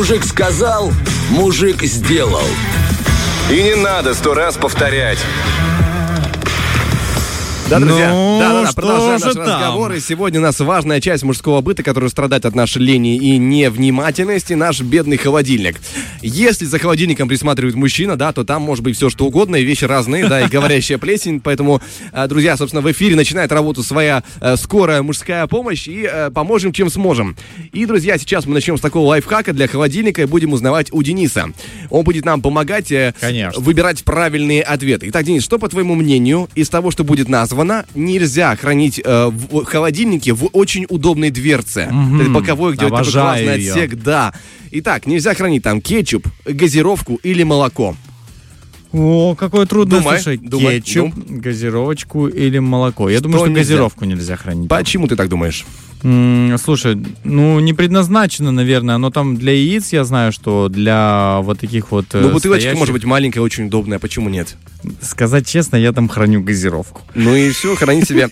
Мужик сказал, мужик сделал. И не надо сто раз повторять. Да, друзья, Ну, да, да, да, продолжаем наш разговор. И сегодня у нас важная часть мужского быта, которая страдает от нашей лени и невнимательности, наш бедный холодильник. Если за холодильником присматривает мужчина, да, то там может быть все что угодно, и вещи разные, да, и говорящая плесень. Поэтому, э, друзья, собственно, в эфире начинает работу своя э, скорая мужская помощь, и э, поможем, чем сможем. И, друзья, сейчас мы начнем с такого лайфхака для холодильника и будем узнавать у Дениса. Он будет нам помогать Конечно. выбирать правильные ответы. Итак, Денис, что, по твоему мнению, из того, что будет названо, нельзя хранить э, в холодильнике в очень удобной дверце? Это боковой, где Обожаю классный её. отсек, да. Итак, нельзя хранить там кетчуп, газировку или молоко. О, какое трудное, Думай, слушай. думай, Кетчуп, газировочку или молоко. Я думаю, Что что нельзя? газировку нельзя хранить. Почему ты так думаешь? Слушай, ну не предназначено, наверное, но там для яиц я знаю, что для вот таких вот... э, Ну, бутылочка стоящих- может быть маленькая, очень удобная, почему нет? Сказать честно, я там храню газировку. Ну и все, храни себе.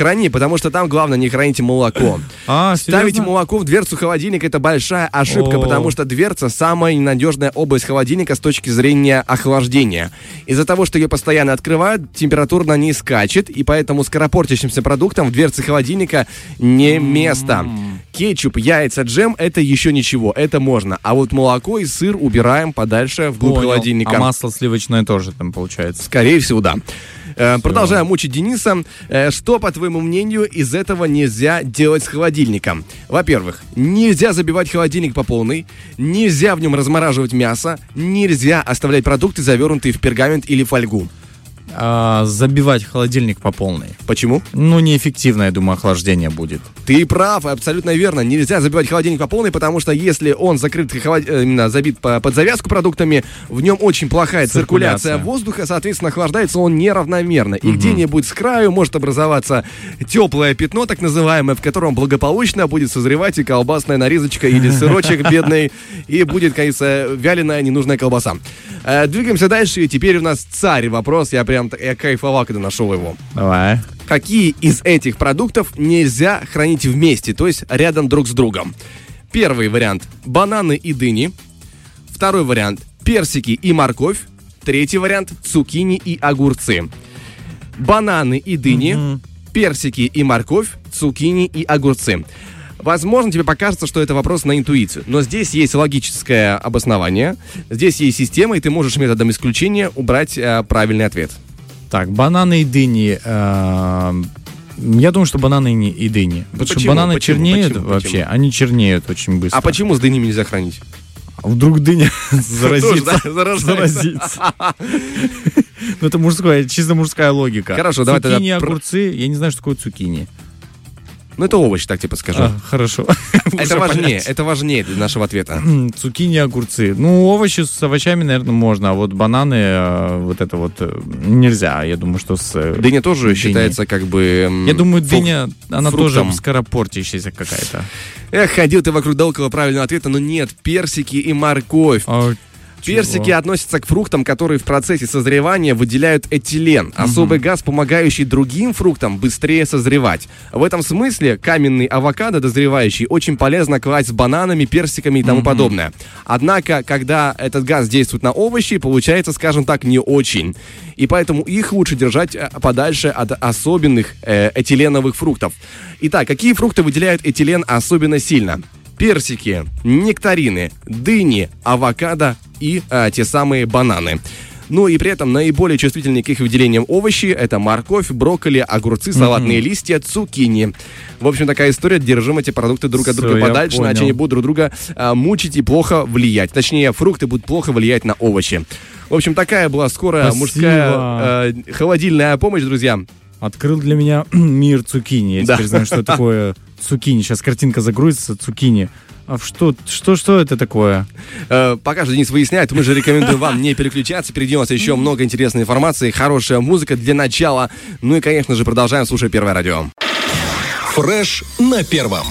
Храни, потому что там главное не храните молоко. А, Ставить серьезно? молоко в дверцу холодильника это большая ошибка, О. потому что дверца самая ненадежная область холодильника с точки зрения охлаждения. Из-за того, что ее постоянно открывают, температура на ней скачет, и поэтому скоропортящимся продуктам в дверце холодильника не место. Кетчуп, яйца, джем это еще ничего, это можно. А вот молоко и сыр убираем подальше вглубь Понял. холодильника. А масло сливочное тоже там получается. Скорее всего, да. Э, Продолжаем мучить Дениса. Э, Что, по твоему мнению, из этого нельзя делать с холодильником? Во-первых, нельзя забивать холодильник по полной, нельзя в нем размораживать мясо, нельзя оставлять продукты, завернутые в пергамент или фольгу. А, забивать холодильник по полной. Почему? Ну, неэффективно, я думаю, охлаждение будет. Ты прав, абсолютно верно. Нельзя забивать холодильник по полной, потому что если он закрыт, э, именно забит по- под завязку продуктами, в нем очень плохая циркуляция, Циркуляция. воздуха, соответственно, охлаждается он неравномерно. И где-нибудь с краю может образоваться теплое пятно, так называемое, в котором благополучно будет созревать и колбасная нарезочка или сырочек бедный, и будет, конечно, вяленая ненужная колбаса. Э, Двигаемся дальше, и теперь у нас царь вопрос. Я прям я кайфовал, когда нашел его Давай. какие из этих продуктов нельзя хранить вместе, то есть рядом друг с другом. Первый вариант – бананы и дыни. Второй вариант – персики и морковь. Третий вариант – цукини и огурцы. Бананы и дыни, персики и морковь, цукини и огурцы. Возможно, тебе покажется, что это вопрос на интуицию, но здесь есть логическое обоснование, здесь есть система, и ты можешь методом исключения убрать э, правильный ответ. Так, бананы и дыни. э, Я думаю, что бананы и не- и дыни. Потому что почему? бананы Почему? чернеют Почему? вообще. Почему? Они чернеют очень быстро. А почему с дынями нельзя хранить? А вдруг дыня заразится? Заразится. Ну, это мужская, чисто мужская логика. Хорошо, давай тогда Цукини, огурцы. Я не знаю, что такое цукини. Ну, это овощ, так тебе подскажу. А, хорошо. это важнее, это важнее для нашего ответа. Цукини, огурцы. Ну, овощи с овощами, наверное, можно, а вот бананы, э, вот это вот э, нельзя. Я думаю, что с... э, Дыня тоже дыней. считается как бы... Я думаю, дыня, она фруктом. тоже скоропортящаяся какая-то. Эх, ходил ты вокруг да около правильного ответа, но нет, персики и морковь. Персики чего? относятся к фруктам, которые в процессе созревания выделяют этилен, особый газ, помогающий другим фруктам быстрее созревать. В этом смысле каменный авокадо дозревающий очень полезно класть с бананами, персиками и тому подобное. Однако, когда этот газ действует на овощи, получается, скажем так, не очень. И поэтому их лучше держать э, подальше от особенных э, этиленовых фруктов. Итак, какие фрукты выделяют этилен особенно сильно? Персики, нектарины, дыни, авокадо и а, те самые бананы. Ну и при этом наиболее чувствительные к их выделениям овощи – это морковь, брокколи, огурцы, салатные листья, цукини. В общем, такая история. Держим эти продукты друг от Всё, друга подальше, иначе понял. они будут друг друга а, мучить и плохо влиять. Точнее, фрукты будут плохо влиять на овощи. В общем, такая была скорая Спасибо. мужская э, холодильная помощь, друзья. Открыл для меня мир цукини. Я Да. теперь знаю, что такое цукини. Сейчас картинка загрузится, цукини. А что, что, что это такое? Э, пока же Денис выясняет, мы же рекомендуем вам не переключаться. Впереди у нас еще много интересной информации, хорошая музыка для начала. Ну и, конечно же, продолжаем слушать Первое радио. Фреш на первом.